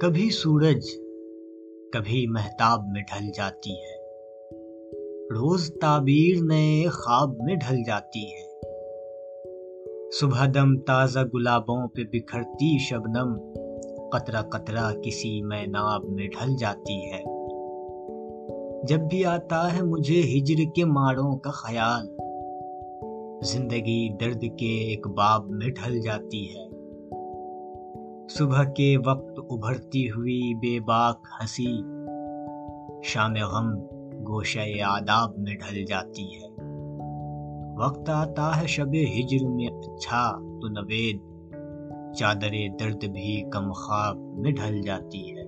کبھی سورج، کبھی محتاب میں ڈھل جاتی ہے۔ روز تعبیر نئے خواب میں ڈھل جاتی ہے۔ صبح دم تازہ گلابوں پہ بکھرتی شبنم، قطرہ قطرہ کسی میں ناب میں ڈھل جاتی ہے۔ جب بھی آتا ہے مجھے ہجر کے ماڑوں کا خیال، زندگی درد کے ایک باب میں ڈھل جاتی ہے۔ صبح کے وقت ابھرتی ہوئی بے باک ہنسی شام غم گوشہ آداب میں ڈھل جاتی ہے۔ وقت آتا ہے شب ہجر میں اچھا تو نوید، چادر درد بھی کم خواب میں ڈھل جاتی ہے۔